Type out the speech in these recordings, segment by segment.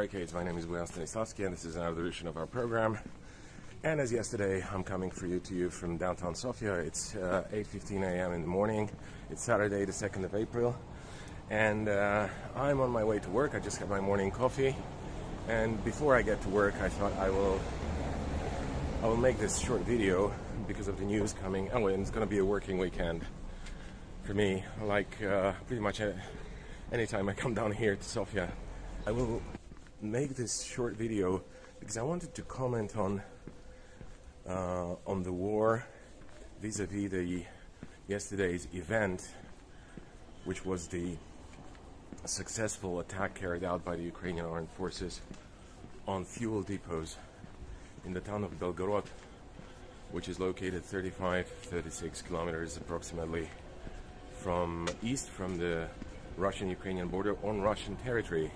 barricades. My name is Boyan Stanislavski and this is another edition of our program. And as yesterday, I'm coming for you to you from downtown Sofia. It's uh, 8:15 a.m. in the morning. It's Saturday, the 2nd of April, and uh, I'm on my way to work. I just had my morning coffee, and before I get to work, I thought I will I will make this short video because of the news coming. Oh, and it's going to be a working weekend for me, like uh, pretty much anytime I come down here to Sofia. I will make this short video because I wanted to comment on uh, on the war vis-a-vis the yesterday's event, which was the successful attack carried out by the Ukrainian armed forces on fuel depots in the town of Belgorod, which is located 35, 36 kilometers approximately from east from the Russian-Ukrainian border on Russian territory.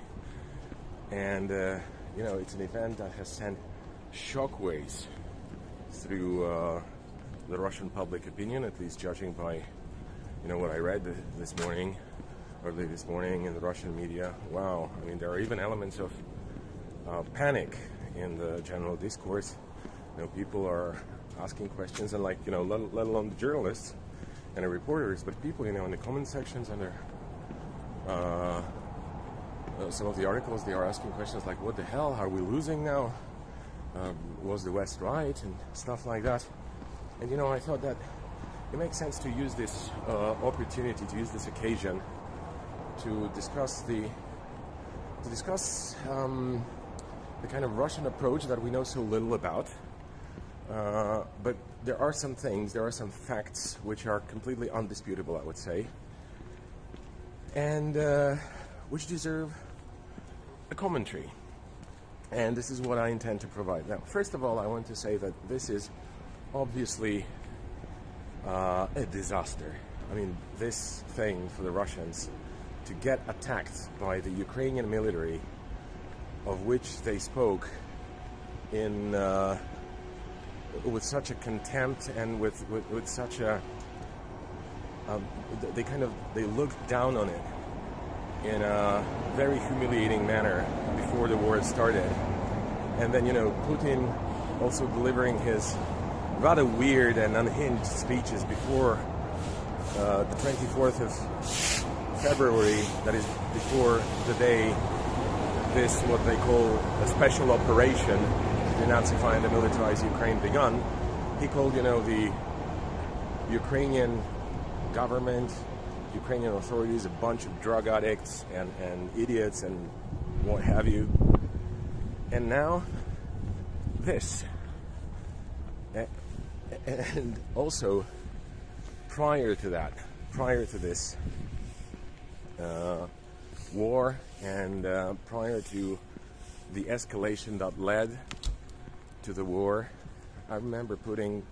And, uh, you know, it's an event that has sent shockwaves through uh, the Russian public opinion, at least judging by, you know, what I read this morning, early this morning in the Russian media. Wow, I mean, there are even elements of uh, panic in the general discourse. You know, people are asking questions, and like, you know, let, let alone the journalists and the reporters, but people, you know, in the comment sections under uh, uh, some of the articles, they are asking questions like, what the hell, are we losing now? Um, was the West right? And stuff like that. And you know, I thought that it makes sense to use this uh, opportunity, to use this occasion to discuss the to discuss um, the kind of Russian approach that we know so little about. Uh, but there are some things, there are some facts which are completely undisputable, I would say, and uh, which deserve a commentary. And this is what I intend to provide. Now, first of all, I want to say that this is obviously uh, a disaster. I mean, this thing for the Russians to get attacked by the Ukrainian military, of which they spoke in uh, with such a contempt and with, with, with such a um, they kind of they looked down on it in a very humiliating manner before the war started. And then, you know, Putin also delivering his rather weird and unhinged speeches before uh, the 24th of February, that is before the day this, what they call a special operation to denazify and demilitarize Ukraine begun. He called, you know, the Ukrainian government Ukrainian authorities a bunch of drug addicts and, and idiots and what have you. And now, this. And also, prior to that, prior to this uh, war and uh, prior to the escalation that led to the war, I remember Putin,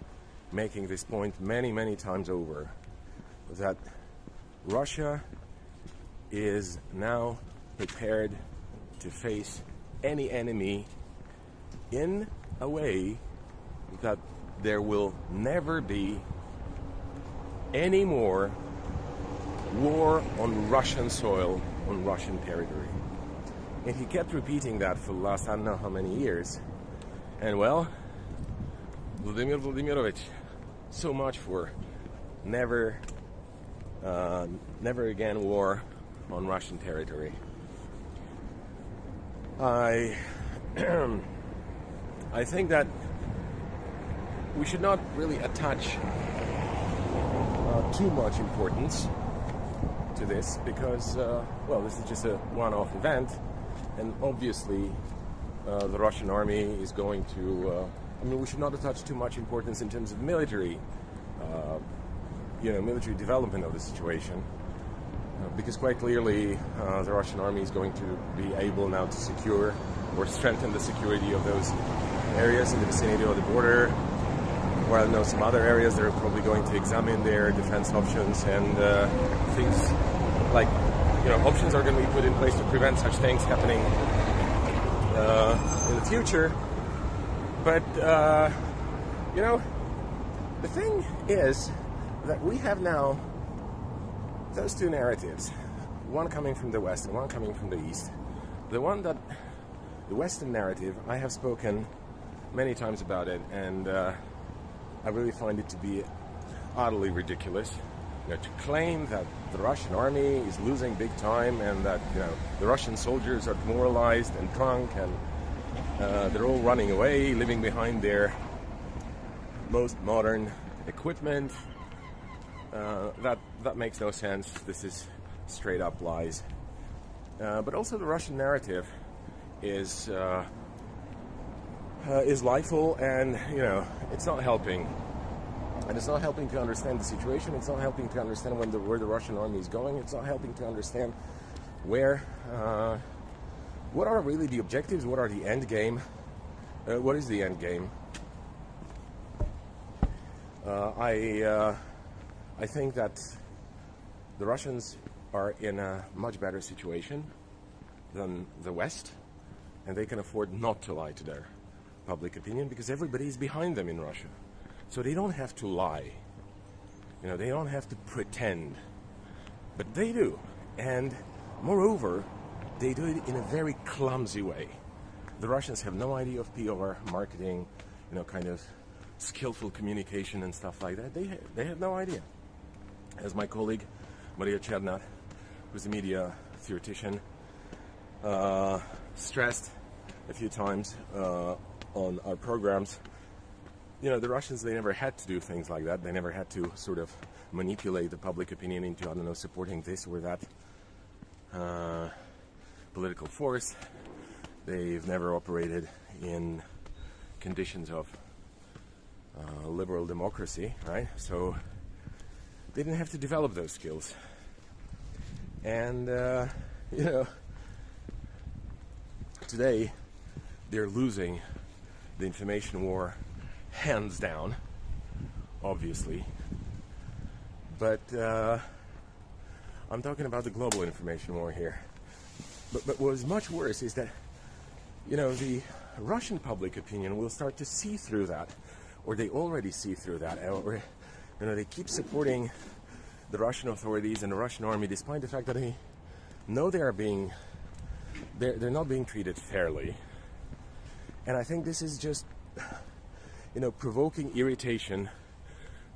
making this point many, many times over that Russia is now prepared to face any enemy in a way that there will never be any more war on Russian soil, on Russian territory. And he kept repeating that for the last I don't know how many years. And well, Vladimir Vladimirovich, so much for never uh, never again war on Russian territory. I I think that we should not really attach uh, too much importance to this because, uh, well, this is just a one-off event, and obviously uh, the Russian army is going to. Uh, I mean, we should not attach too much importance in terms of military uh, you know, military development of the situation. Uh, because quite clearly, uh, the Russian army is going to be able now to secure or strengthen the security of those areas in the vicinity of the border. While know some other areas, they're probably going to examine their defense options and uh, things like, you know, options are going to be put in place to prevent such things happening uh, in the future. But, uh, you know, the thing is, that we have now those two narratives, one coming from the west and one coming from the east, the one that the Western narrative, I have spoken many times about it, and uh, I really find it to be utterly ridiculous. You know, to claim that the Russian army is losing big time and that you know the Russian soldiers are demoralized and drunk and uh, they're all running away, leaving behind their most modern equipment. Uh, that that makes no sense. This is straight up lies. Uh, but also the Russian narrative is uh, uh, is lifeful, and you know it's not helping. And it's not helping to understand the situation. It's not helping to understand when the, where the Russian army is going. It's not helping to understand where, uh, what are really the objectives? What are the end game? What is the end game? I, I think that the Russians are in a much better situation than the West, and they can afford not to lie to their public opinion because everybody is behind them in Russia. So they don't have to lie. You know, they don't have to pretend. But they do. And moreover, they do it in a very clumsy way. The Russians have no idea of PR, marketing, you know, kind of skillful communication and stuff like that. They, ha- they have no idea. As my colleague Maria Chernat, who's a media theoretician, uh, stressed a few times uh, on our programs, you know, the Russians, they never had to do things like that. They never had to sort of manipulate the public opinion into, I don't know, supporting this or that uh, political force. They've never operated in conditions of uh, liberal democracy, right? So they didn't have to develop those skills. And, uh, you know, today they're losing the information war hands down, obviously. But uh, I'm talking about the global information war here. But, but what is much worse is that, you know, the Russian public opinion will start to see through that, or they already see through that, or, you know, they keep supporting the Russian authorities and the Russian army despite the fact that they know they are being, they're, they're not being treated fairly. And I think this is just you know, provoking irritation,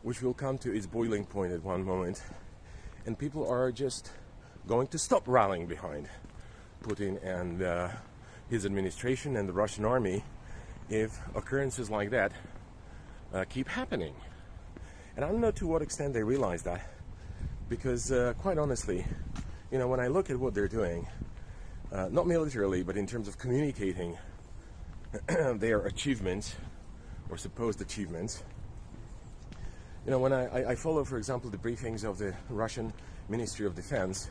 which will come to its boiling point at one moment, and people are just going to stop rallying behind Putin and uh, his administration and the Russian army if occurrences like that uh, keep happening. And I don't know to what extent they realize that, because uh, quite honestly, you know, when I look at what they're doing, uh, not militarily, but in terms of communicating their achievements or supposed achievements. You know, when I, I follow, for example, the briefings of the Russian Ministry of Defense,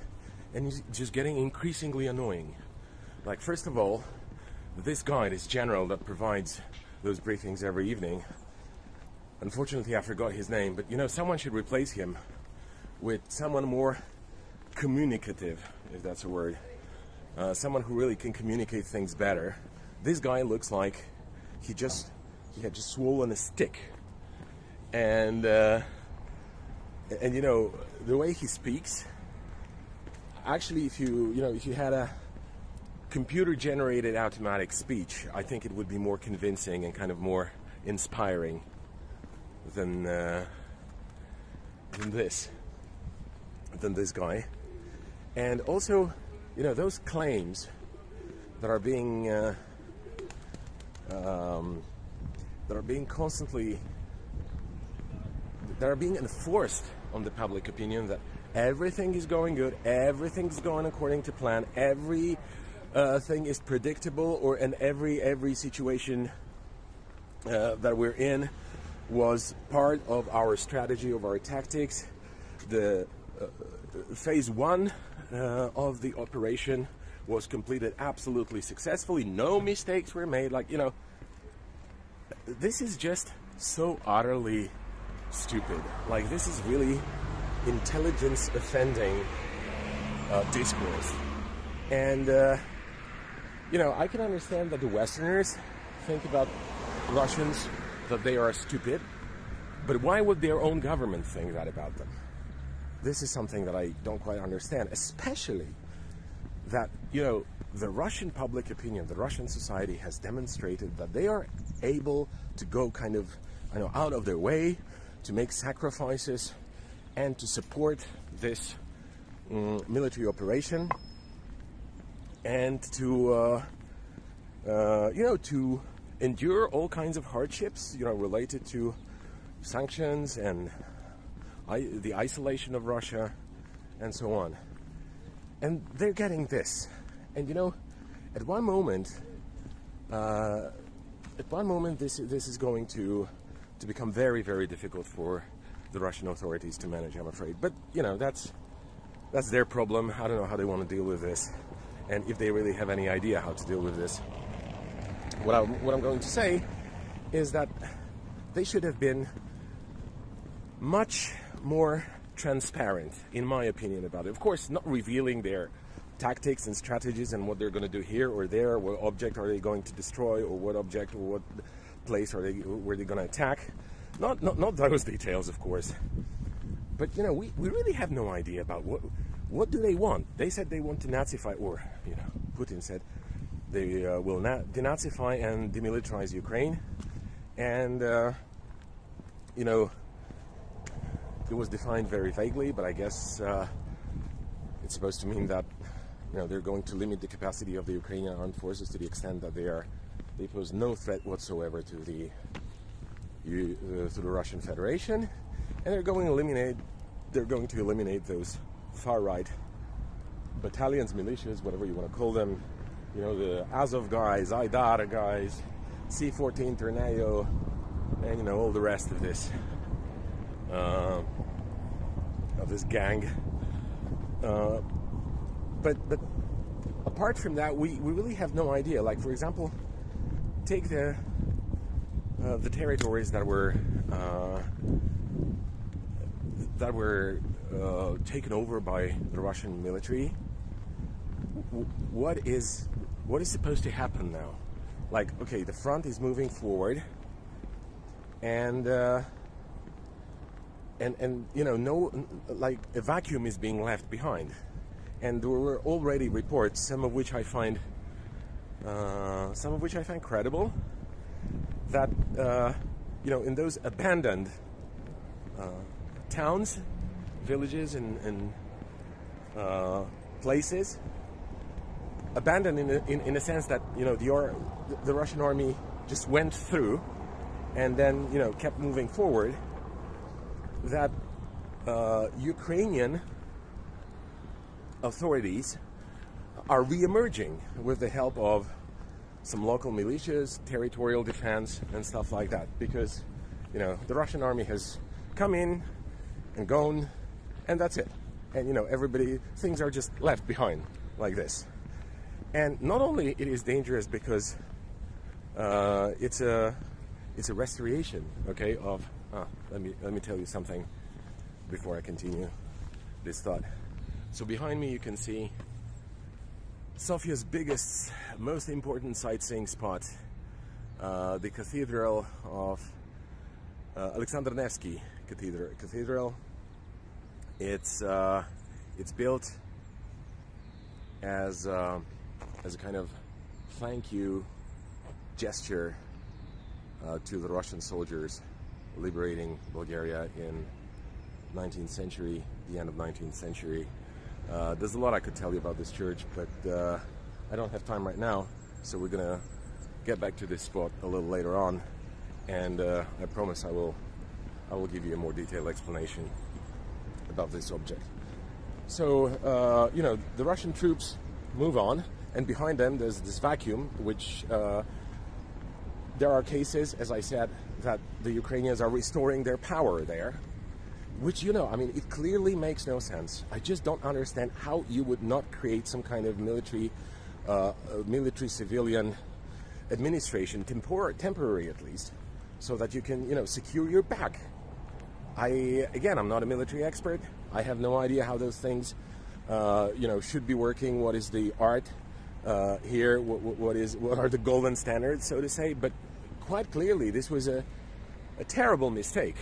and it's just getting increasingly annoying. Like, first of all, this guy, this general that provides those briefings every evening, unfortunately, I forgot his name, but you know, someone should replace him with someone more communicative, if that's a word. Uh, someone who really can communicate things better. This guy looks like he just he had just swollen a stick. And, uh, and you know, the way he speaks, actually, if you, you know, if you had a computer generated automatic speech, I think it would be more convincing and kind of more inspiring than, uh, than this, than this guy. And also, you know, those claims that are being uh, um, that are being constantly that are being enforced on the public opinion that everything is going good, everything's going according to plan, every uh, thing is predictable, or in every every situation uh, that we're in was part of our strategy of our tactics. The uh, phase one uh, of the operation was completed absolutely successfully. No mistakes were made. Like you know this is just so utterly stupid. Like, this is really intelligence offending uh, discourse. And, uh, you know, I can understand that the Westerners think about Russians that they are stupid, but why would their own government think that about them? This is something that I don't quite understand, especially that you know the Russian public opinion, the Russian society has demonstrated that they are able to go kind of you know out of their way to make sacrifices and to support this um, military operation and to uh, uh, you know to endure all kinds of hardships you know related to sanctions and I, the isolation of Russia and so on. And they're getting this. And you know at one moment uh, at one moment this this is going to to become very very difficult for the Russian authorities to manage I'm afraid. But you know that's that's their problem. I don't know how they want to deal with this. And if they really have any idea how to deal with this. What I'm, what I'm going to say is that they should have been much more transparent, in my opinion, about it. Of course, not revealing their tactics and strategies and what they're going to do here or there, what object are they going to destroy, or what object or what place are they where they're going to attack. Not, not not those details, of course. But you know, we, we really have no idea about what what do they want? They said they want to Nazify, or you know, Putin said they uh, will na- denazify and demilitarize Ukraine, and uh, you know, it was defined very vaguely, but I guess uh, it's supposed to mean that you know they're going to limit the capacity of the Ukrainian armed forces to the extent that they are they pose no threat whatsoever to the uh, to the Russian Federation, and they're going to eliminate they're going to eliminate those far right battalions, militias, whatever you want to call them. You know, the Azov guys, Aidar guys, C-14 Tornado, and you know all the rest of this uh, of this gang. Uh, but but apart from that, we, we really have no idea. Like for example, take the uh, the territories that were uh, that were uh, taken over by the Russian military. What is what is supposed to happen now? Like, okay, the front is moving forward, and uh, and and you know, no, like a vacuum is being left behind, and there were already reports, some of which I find, uh, some of which I find credible, that uh, you know, in those abandoned uh, towns villages and, and uh, places abandoned in in, in a sense that you know the, the Russian army just went through and then you know kept moving forward that uh, Ukrainian authorities are re-emerging with the help of some local militias, territorial defense, and stuff like that. Because, you know, the Russian army has come in and gone and that's it. And you know, everybody things are just left behind like this. And not only it is dangerous because uh, it's a it's a restoration, okay, of ah, let me let me tell you something before I continue this thought. So behind me you can see Sofia's biggest, most important sightseeing spot, uh, the Cathedral of uh, Alexander Nevsky Cathedral. Cathedral it's uh, it's built as uh, as a kind of thank you gesture uh, to the Russian soldiers liberating Bulgaria in 19th century, the end of 19th century. Uh, there's a lot I could tell you about this church, but uh, I don't have time right now, so we're gonna get back to this spot a little later on, and uh, I promise I will I will give you a more detailed explanation about this object. So, uh, you know, the Russian troops move on, and behind them there's this vacuum, which uh, there are cases, as I said, that the Ukrainians are restoring their power there, which, you know, I mean, it clearly makes no sense. I just don't understand how you would not create some kind of military, uh, military civilian administration, tempor- temporary at least, so that you can, you know, secure your back I again, I'm not a military expert. I have no idea how those things, uh, you know, should be working. What is the art uh, here? What, what is what are the golden standards, so to say? But quite clearly, this was a, a terrible mistake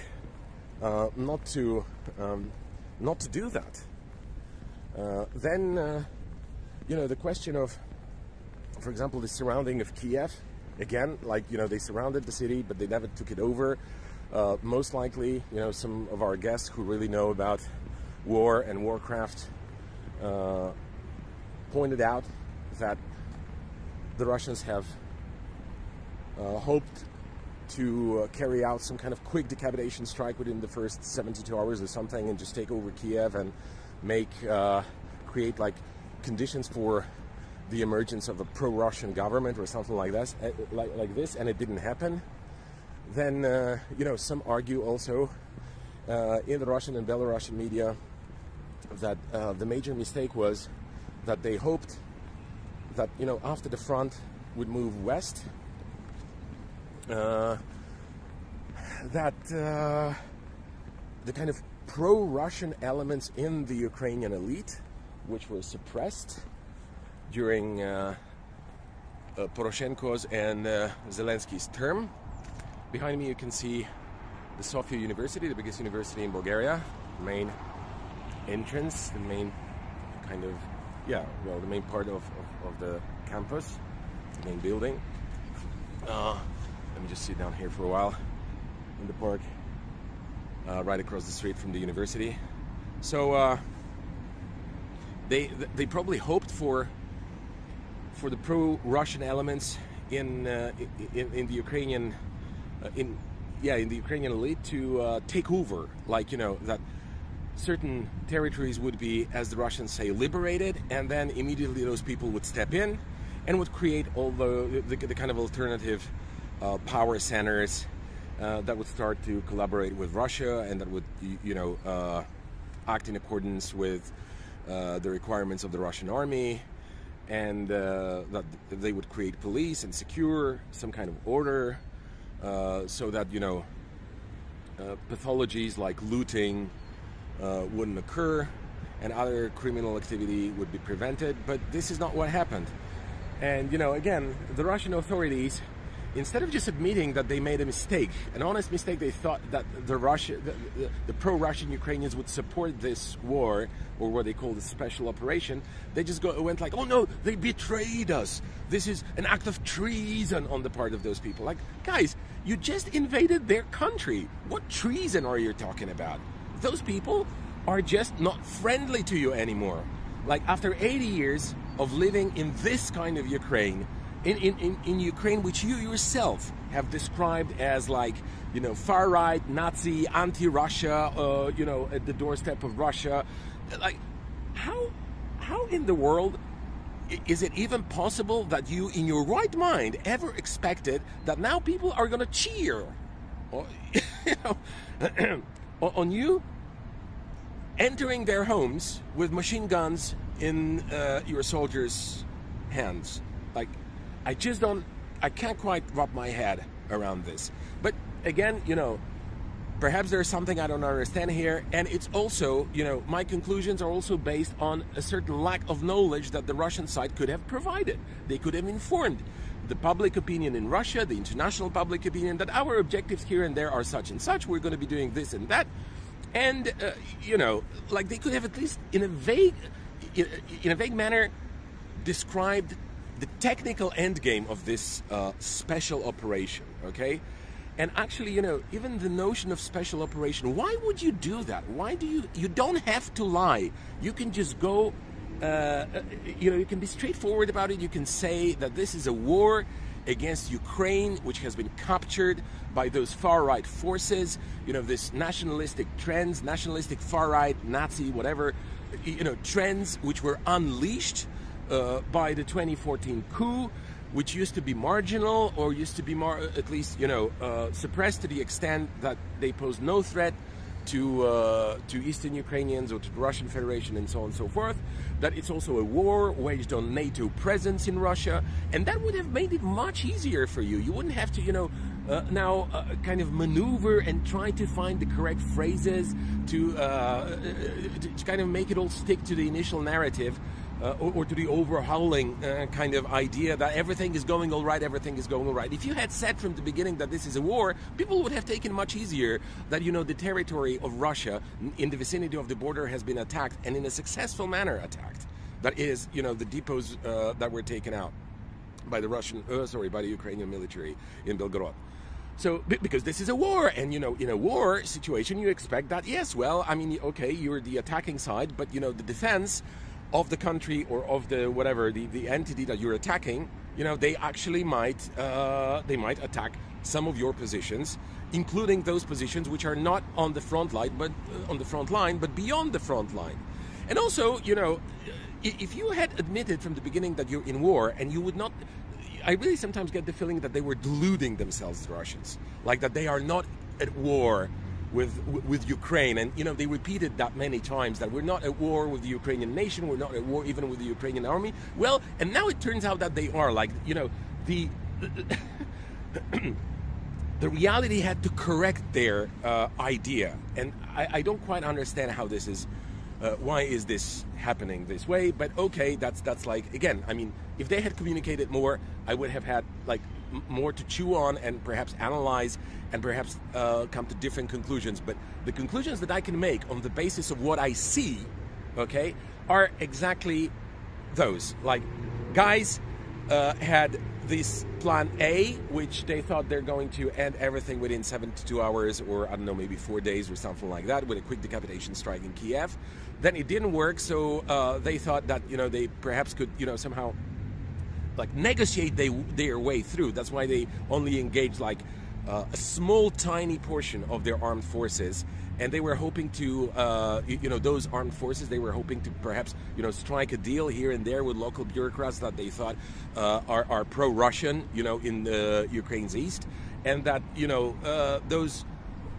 uh, not to um, not to do that. Uh, then, uh, you know, the question of, for example, the surrounding of Kiev. Again, like you know, they surrounded the city, but they never took it over. Uh, most likely, you know, some of our guests who really know about war and Warcraft uh, pointed out that the Russians have uh, hoped to uh, carry out some kind of quick decapitation strike within the first 72 hours or something and just take over Kiev and make uh, create like conditions for the emergence of a pro-Russian government or something like this, uh, like, like this, and it didn't happen. Then uh, you know some argue also uh, in the Russian and Belarusian media that uh, the major mistake was that they hoped that you know after the front would move west uh, that uh, the kind of pro-Russian elements in the Ukrainian elite, which were suppressed during uh, uh Poroshenko's and uh, Zelensky's term. Behind me, you can see the Sofia University, the biggest university in Bulgaria, main entrance, the main kind of, yeah, well, the main part of, of, of the campus, the main building. Uh, let me just sit down here for a while in the park, uh, right across the street from the university. So uh, they they probably hoped for for the pro-Russian elements in, uh, in in the Ukrainian uh, in yeah in the Ukrainian elite to uh, take over, like you know that certain territories would be, as the Russians say, liberated, and then immediately those people would step in and would create all the, the, the kind of alternative uh, power centers uh, that would start to collaborate with Russia and that would, you know, uh, act in accordance with uh, the requirements of the Russian army, and uh, that they would create police and secure some kind of order, uh, so that you know, pathologies like looting Uh, wouldn't occur, and other criminal activity would be prevented. But this is not what happened. And you know, again, the Russian authorities instead of just admitting that they made a mistake, an honest mistake, they thought that the the, the, the, pro-Russian Ukrainians would support this war or what they call the special operation. They just go, went like, "Oh no, they betrayed us. This is an act of treason on the part of those people." Like, guys, you just invaded their country. What treason are you talking about? Those people are just not friendly to you anymore. Like after 80 years of living in this kind of Ukraine in, in, in, Ukraine, which you yourself have described as like, you know, far right, Nazi, anti Russia, uh, you know, at the doorstep of Russia. Like, how, how in the world is it even possible that you, in your right mind, ever expected that now people are going to cheer or, you know, on you entering their homes with machine guns in uh, your soldiers' hands? Like, I just don't, I can't quite wrap my head around this. But again, you know, perhaps there's something I don't understand here. And it's also, you know, my conclusions are also based on a certain lack of knowledge that the Russian side could have provided. They could have informed the public opinion in Russia, the international public opinion, that our objectives here and there are such and such. We're going to be doing this and that. And, uh, you know, like they could have at least in a vague, in a vague manner described the technical endgame of this uh, special operation, okay? And actually, you know, even the notion of special operation, why would you do that? Why do you, you don't have to lie. You can just go, uh, uh, you know, you can be straightforward about it. You can say that this is a war against Ukraine, which has been captured by those far right forces, you know, this nationalistic trends, nationalistic far right, Nazi, whatever, you know, trends which were unleashed uh, by the 2014 coup, which used to be marginal or used to be more, at least, you know, uh, suppressed to the extent that they posed no threat to uh, to Eastern Ukrainians or to the Russian Federation and so on and so forth. That it's also a war waged on NATO presence in Russia, and that would have made it much easier for you. You wouldn't have to, you know, uh, now uh, kind of maneuver and try to find the correct phrases to, uh, to kind of make it all stick to the initial narrative uh, or, or, to the overhauling uh, kind of idea that everything is going all right, everything is going all right. If you had said from the beginning that this is a war, people would have taken much easier that, you know, the territory of Russia in the vicinity of the border has been attacked and in a successful manner attacked. that is, you know, the depots uh, that were taken out by the Russian, uh, sorry, by the Ukrainian military in Belgorod. So, because this is a war, and you know, in a war situation, you expect that, yes, well, I mean, okay, you're the attacking side, but you know, the defense of the country or of the whatever, the, the entity that you're attacking, you know, they actually might, uh, they might attack some of your positions, including those positions which are not on the front line, but uh, on the front line, but beyond the front line. And also, you know, if you had admitted from the beginning that you're in war and you would not I really sometimes get the feeling that they were deluding themselves, the Russians, like that they are not at war with with Ukraine, and you know they repeated that many times that we're not at war with the Ukrainian nation, we're not at war even with the Ukrainian army. Well, and now it turns out that they are. Like you know the. the reality had to correct their uh, idea, and I, I, don't quite understand how this is. Uh, why is this happening this way? But okay, that's that's like again. I mean, if they had communicated more, I would have had like more to chew on and perhaps analyze and perhaps uh, come to different conclusions. But the conclusions that I can make on the basis of what I see, okay, are exactly those. Like, guys uh, had this plan A, which they thought they're going to end everything within 72 hours or I don't know, maybe four days or something like that with a quick decapitation strike in Kiev. Then it didn't work, so uh, they thought that you know they perhaps could you know somehow like negotiate they, their way through. That's why they only engaged like uh, a small, tiny portion of their armed forces, and they were hoping to, uh, you know, those armed forces. They were hoping to perhaps, you know, strike a deal here and there with local bureaucrats that they thought uh, are, are pro-Russian, you know, in Ukraine's east, and that you know uh, those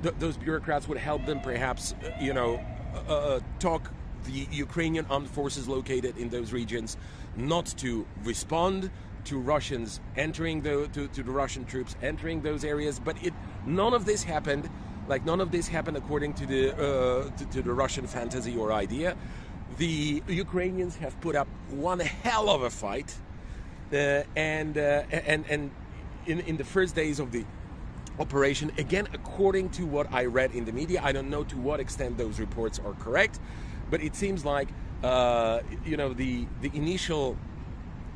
th- those bureaucrats would help them perhaps, uh, you know, uh, talk the Ukrainian armed forces located in those regions not to respond to Russians entering the to, to the Russian troops entering those areas. But it none of this happened. Like none of this happened according to the uh, to, to the Russian fantasy or idea. The Ukrainians have put up one hell of a fight, uh, and uh, and and in in the first days of the operation, again according to what I read in the media, I don't know to what extent those reports are correct, but it seems like uh, you know the the initial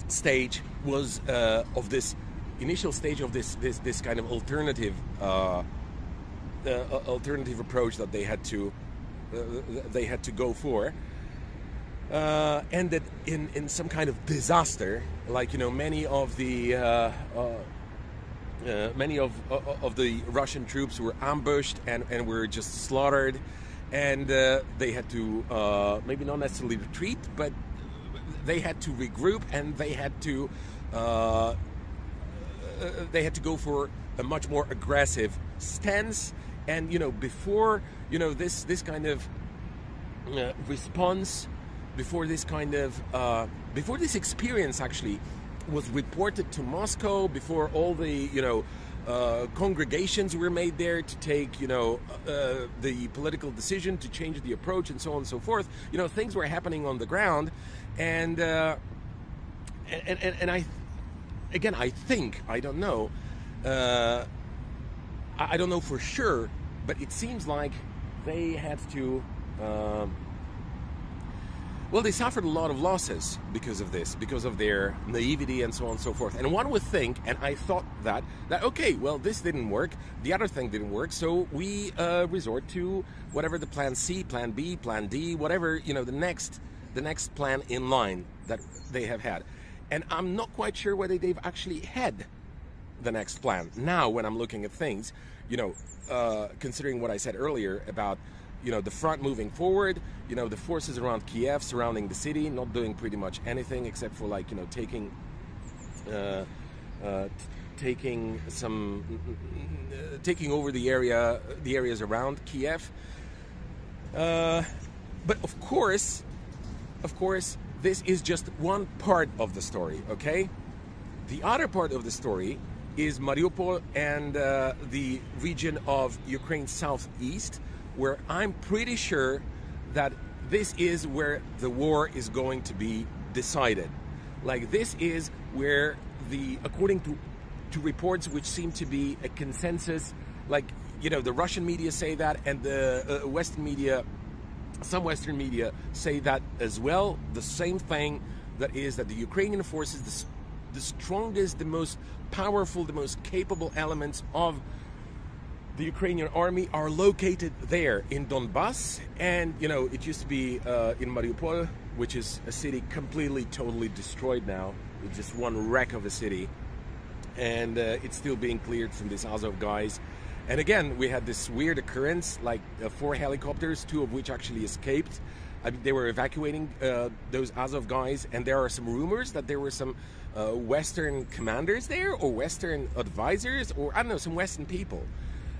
stage was uh, of this initial stage of this this this kind of alternative uh, uh alternative approach that they had to uh, they had to go for uh, ended in in some kind of disaster. Like you know many of the uh, many of of the Russian troops were ambushed and, and were just slaughtered and uh, they had to uh, maybe not necessarily retreat, but they had to regroup and they had to uh, they had to go for a much more aggressive stance. And you know, before you know this this kind of uh, response, before this kind of uh, before this experience actually was reported to Moscow, before all the you know uh, congregations were made there to take, you know, uh, the political decision to change the approach and so on and so forth. You know, things were happening on the ground, and uh, and, and, and I, again, I think I don't know, uh, I, don't know for sure, but it seems like they had to. Um, well, they suffered a lot of losses because of this, because of their naivety and so on and so forth. And one would think, and I thought that, that okay, well, this didn't work, the other thing didn't work, so we uh, resort to whatever the plan C, plan B, plan D, whatever you know, the next, the next plan in line that they have had. And I'm not quite sure whether they've actually had the next plan. Now, when I'm looking at things, you know, uh, considering what I said earlier about you know the front moving forward you know the forces around kiev surrounding the city not doing pretty much anything except for like you know taking uh, uh, taking some uh, taking over the area the areas around kiev. Uh, but of course of course this is just one part of the story okay? The other part of the story is mariupol and uh, the region of Ukraine southeast where I'm pretty sure that this is where the war is going to be decided. Like this is where the according to to reports which seem to be a consensus like you know the Russian media say that and the uh, Western media some Western media say that as well. The same thing that is that the Ukrainian forces, the, the strongest, the most powerful, the most capable elements of the Ukrainian army are located there in Donbass, and you know it used to be uh, in Mariupol, which is a city completely, totally destroyed now. It's just one wreck of a city, and uh, it's still being cleared from these Azov guys. And again, we had this weird occurrence, like uh, four helicopters, two of which actually escaped. I mean, they were evacuating uh, those Azov guys, and there are some rumors that there were some uh, Western commanders there, or Western advisors, or I don't know, some Western people.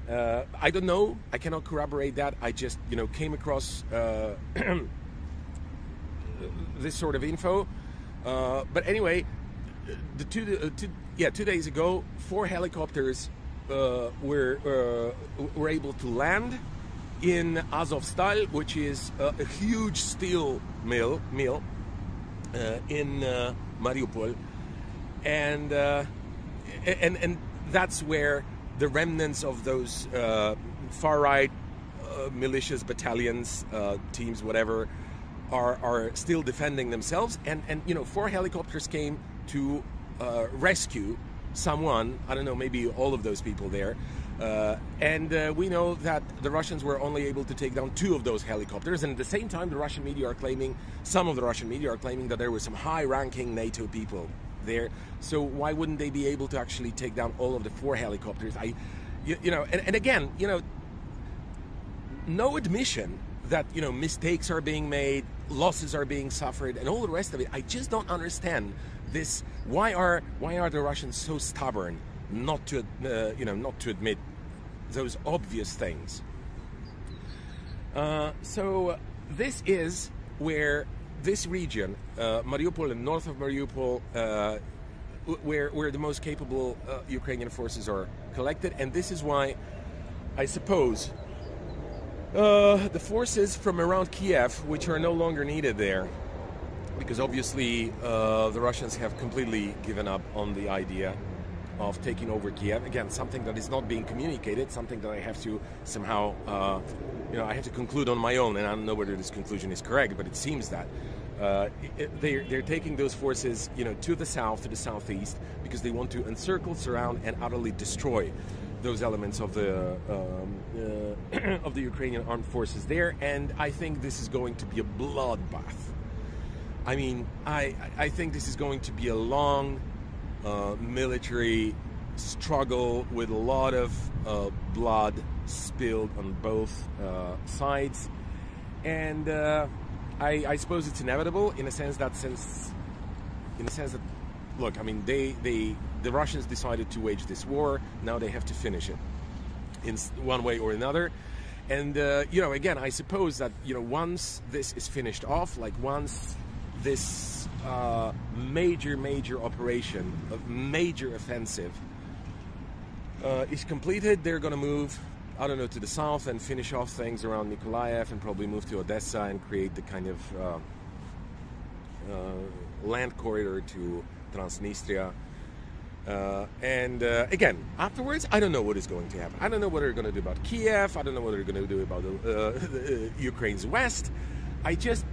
Uh, I don't know. I cannot corroborate that. I just, you know, came across uh, this sort of info. Uh, but anyway, the two, uh, two, yeah, two days ago, four helicopters uh, were uh, were able to land in Azovstal, which is a huge steel mill mill in Mariupol, and and and that's where the remnants of those uh, far right uh, militias, battalions, uh, teams, whatever, are, are still defending themselves. And, and, you know, four helicopters came to uh, rescue someone, I don't know, maybe all of those people there. Uh, and uh, we know that the Russians were only able to take down two of those helicopters. And at the same time, the Russian media are claiming, some of the Russian media are claiming that there were some high ranking NATO people there. So why wouldn't they be able to actually take down all of the four helicopters? I, you, you know, and, and again, you know, no admission that you know mistakes are being made, losses are being suffered, and all the rest of it. I just don't understand this. Why are why are the Russians so stubborn not to uh, you know not to admit those obvious things? Uh, so this is where this region, uh, Mariupol and north of Mariupol, uh, where, where the most capable uh, Ukrainian forces are collected. And this is why I suppose uh, the forces from around Kiev, which are no longer needed there, because obviously uh, the Russians have completely given up on the idea of taking over Kiev. Again, something that is not being communicated, something that I have to somehow, uh, you know, I have to conclude on my own, and I don't know whether this conclusion is correct, but it seems that. Uh, it, they're, they're taking those forces, you know, to the south, to the southeast, because they want to encircle, surround, and utterly destroy those elements of the um, uh, of the Ukrainian armed forces there. And I think this is going to be a bloodbath. I mean, I I think this is going to be a long uh, military struggle with a lot of uh, blood spilled on both uh, sides, and uh, I, I, suppose it's inevitable in a sense that since, in a sense that, look, I mean, they they the Russians decided to wage this war. Now they have to finish it in one way or another. And uh, you know, again, I suppose that you know once this is finished off, like once this uh, major, major operation, a major offensive, uh, is completed, they're going to move, I don't know, to the south and finish off things around Nikolaev and probably move to Odessa and create the kind of uh, uh land corridor to Transnistria. Uh, and uh, again, afterwards, I don't know what is going to happen. I don't know what they're going to do about Kiev. I don't know what they're going to do about the, Ukraine's west. I just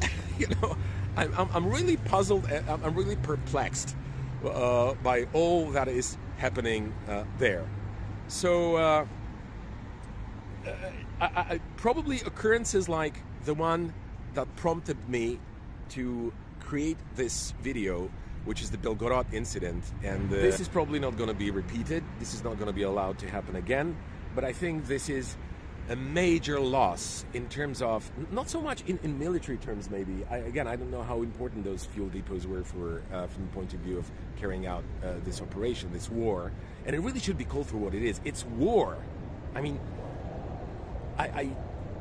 you know, I'm, I'm really puzzled. I'm really perplexed uh, by all that is happening uh, there. So, uh, uh, I, I, probably occurrences like the one that prompted me to create this video, which is the Belgorod incident. And uh, this is probably not going to be repeated. This is not going to be allowed to happen again. But I think this is a major loss in terms of not so much in, in military terms maybe. I, again i don't know how important those fuel depots were for uh, from the point of view of carrying out uh, this operation this war. And it really should be called for what it is. It's war. I mean i i,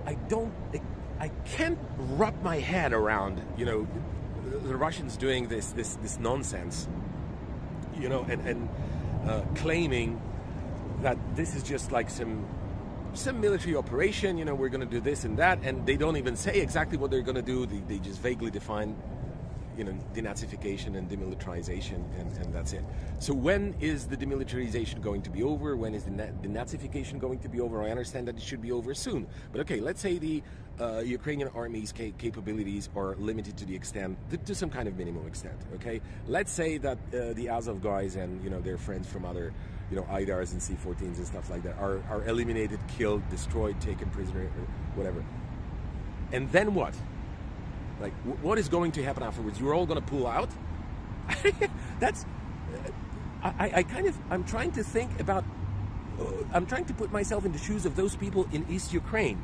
I don't I, I can't wrap my head around you know the russians doing this this this nonsense you know and and uh, claiming that this is just like some some military operation, you know, we're going to do this and that, and they don't even say exactly what they're going to do. They, they just vaguely define, you know, denazification and demilitarization, and, and that's it. So when is the demilitarization going to be over? When is the denazification going to be over? I understand that it should be over soon. But okay, let's say the uh, Ukrainian army's ca- capabilities are limited to the extent, to some kind of minimum extent. Okay, let's say that uh, the Azov guys and you know their friends from other, you know, Aidars and C-14s and stuff like that are, are eliminated, killed, destroyed, taken prisoner, whatever. And then what? Like, what is going to happen afterwards? You're all going to pull out? That's. Uh, I, I kind of. I'm trying to think about. Uh, I'm trying to put myself in the shoes of those people in East Ukraine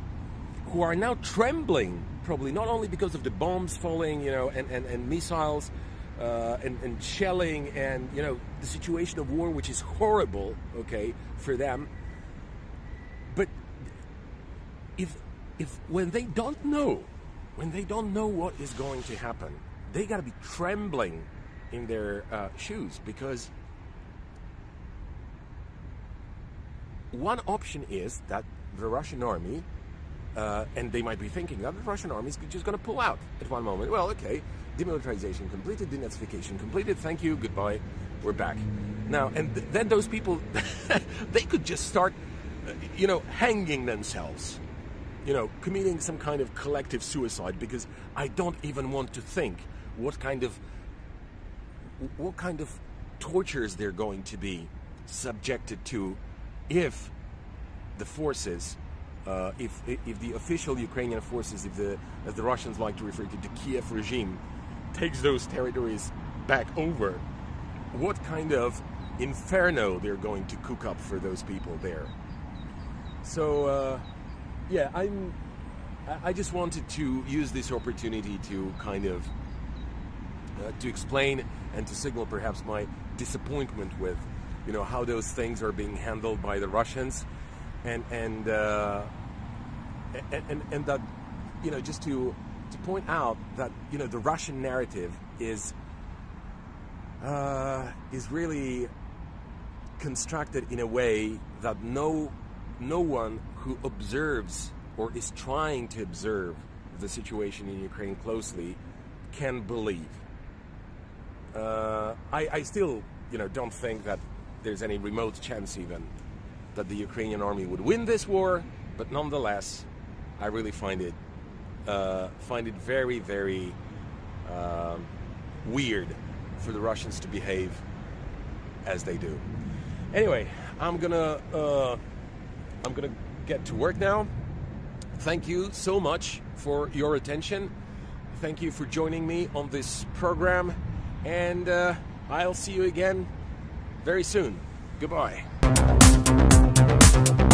who are now trembling, probably not only because of the bombs falling, you know, and, and, and missiles uh, and, and shelling and, you know, the situation of war, which is horrible, okay, for them. But if, if when they don't know when they don't know what is going to happen, they got to be trembling in their uh, shoes because one option is that the Russian army, uh, and they might be thinking that the Russian army is just going to pull out at one moment. Well, okay, demilitarization completed, denazification completed. Thank you, goodbye. We're back now. And th- then those people, they could just start, uh, you know, hanging themselves you know, committing some kind of collective suicide because I don't even want to think what kind of what kind of tortures they're going to be subjected to if the forces, uh, if if the official Ukrainian forces, if the as the Russians like to refer to the Kiev regime, takes those territories back over, what kind of inferno they're going to cook up for those people there. So. Uh, yeah, I'm. I just wanted to use this opportunity to kind of uh, to explain and to signal perhaps my disappointment with, you know, how those things are being handled by the Russians, and and uh, and, and, that, you know, just to to point out that you know the Russian narrative is uh, is really constructed in a way that no no one who observes or is trying to observe the situation in Ukraine closely can believe. Uh, I, I, still, you know, don't think that there's any remote chance even that the Ukrainian army would win this war, but nonetheless, I really find it uh, find it very, very uh, weird for the Russians to behave as they do. Anyway, I'm gonna uh, I'm gonna get to work now. Thank you so much for your attention. Thank you for joining me on this program, and uh, I'll see you again very soon. Goodbye. Thank you.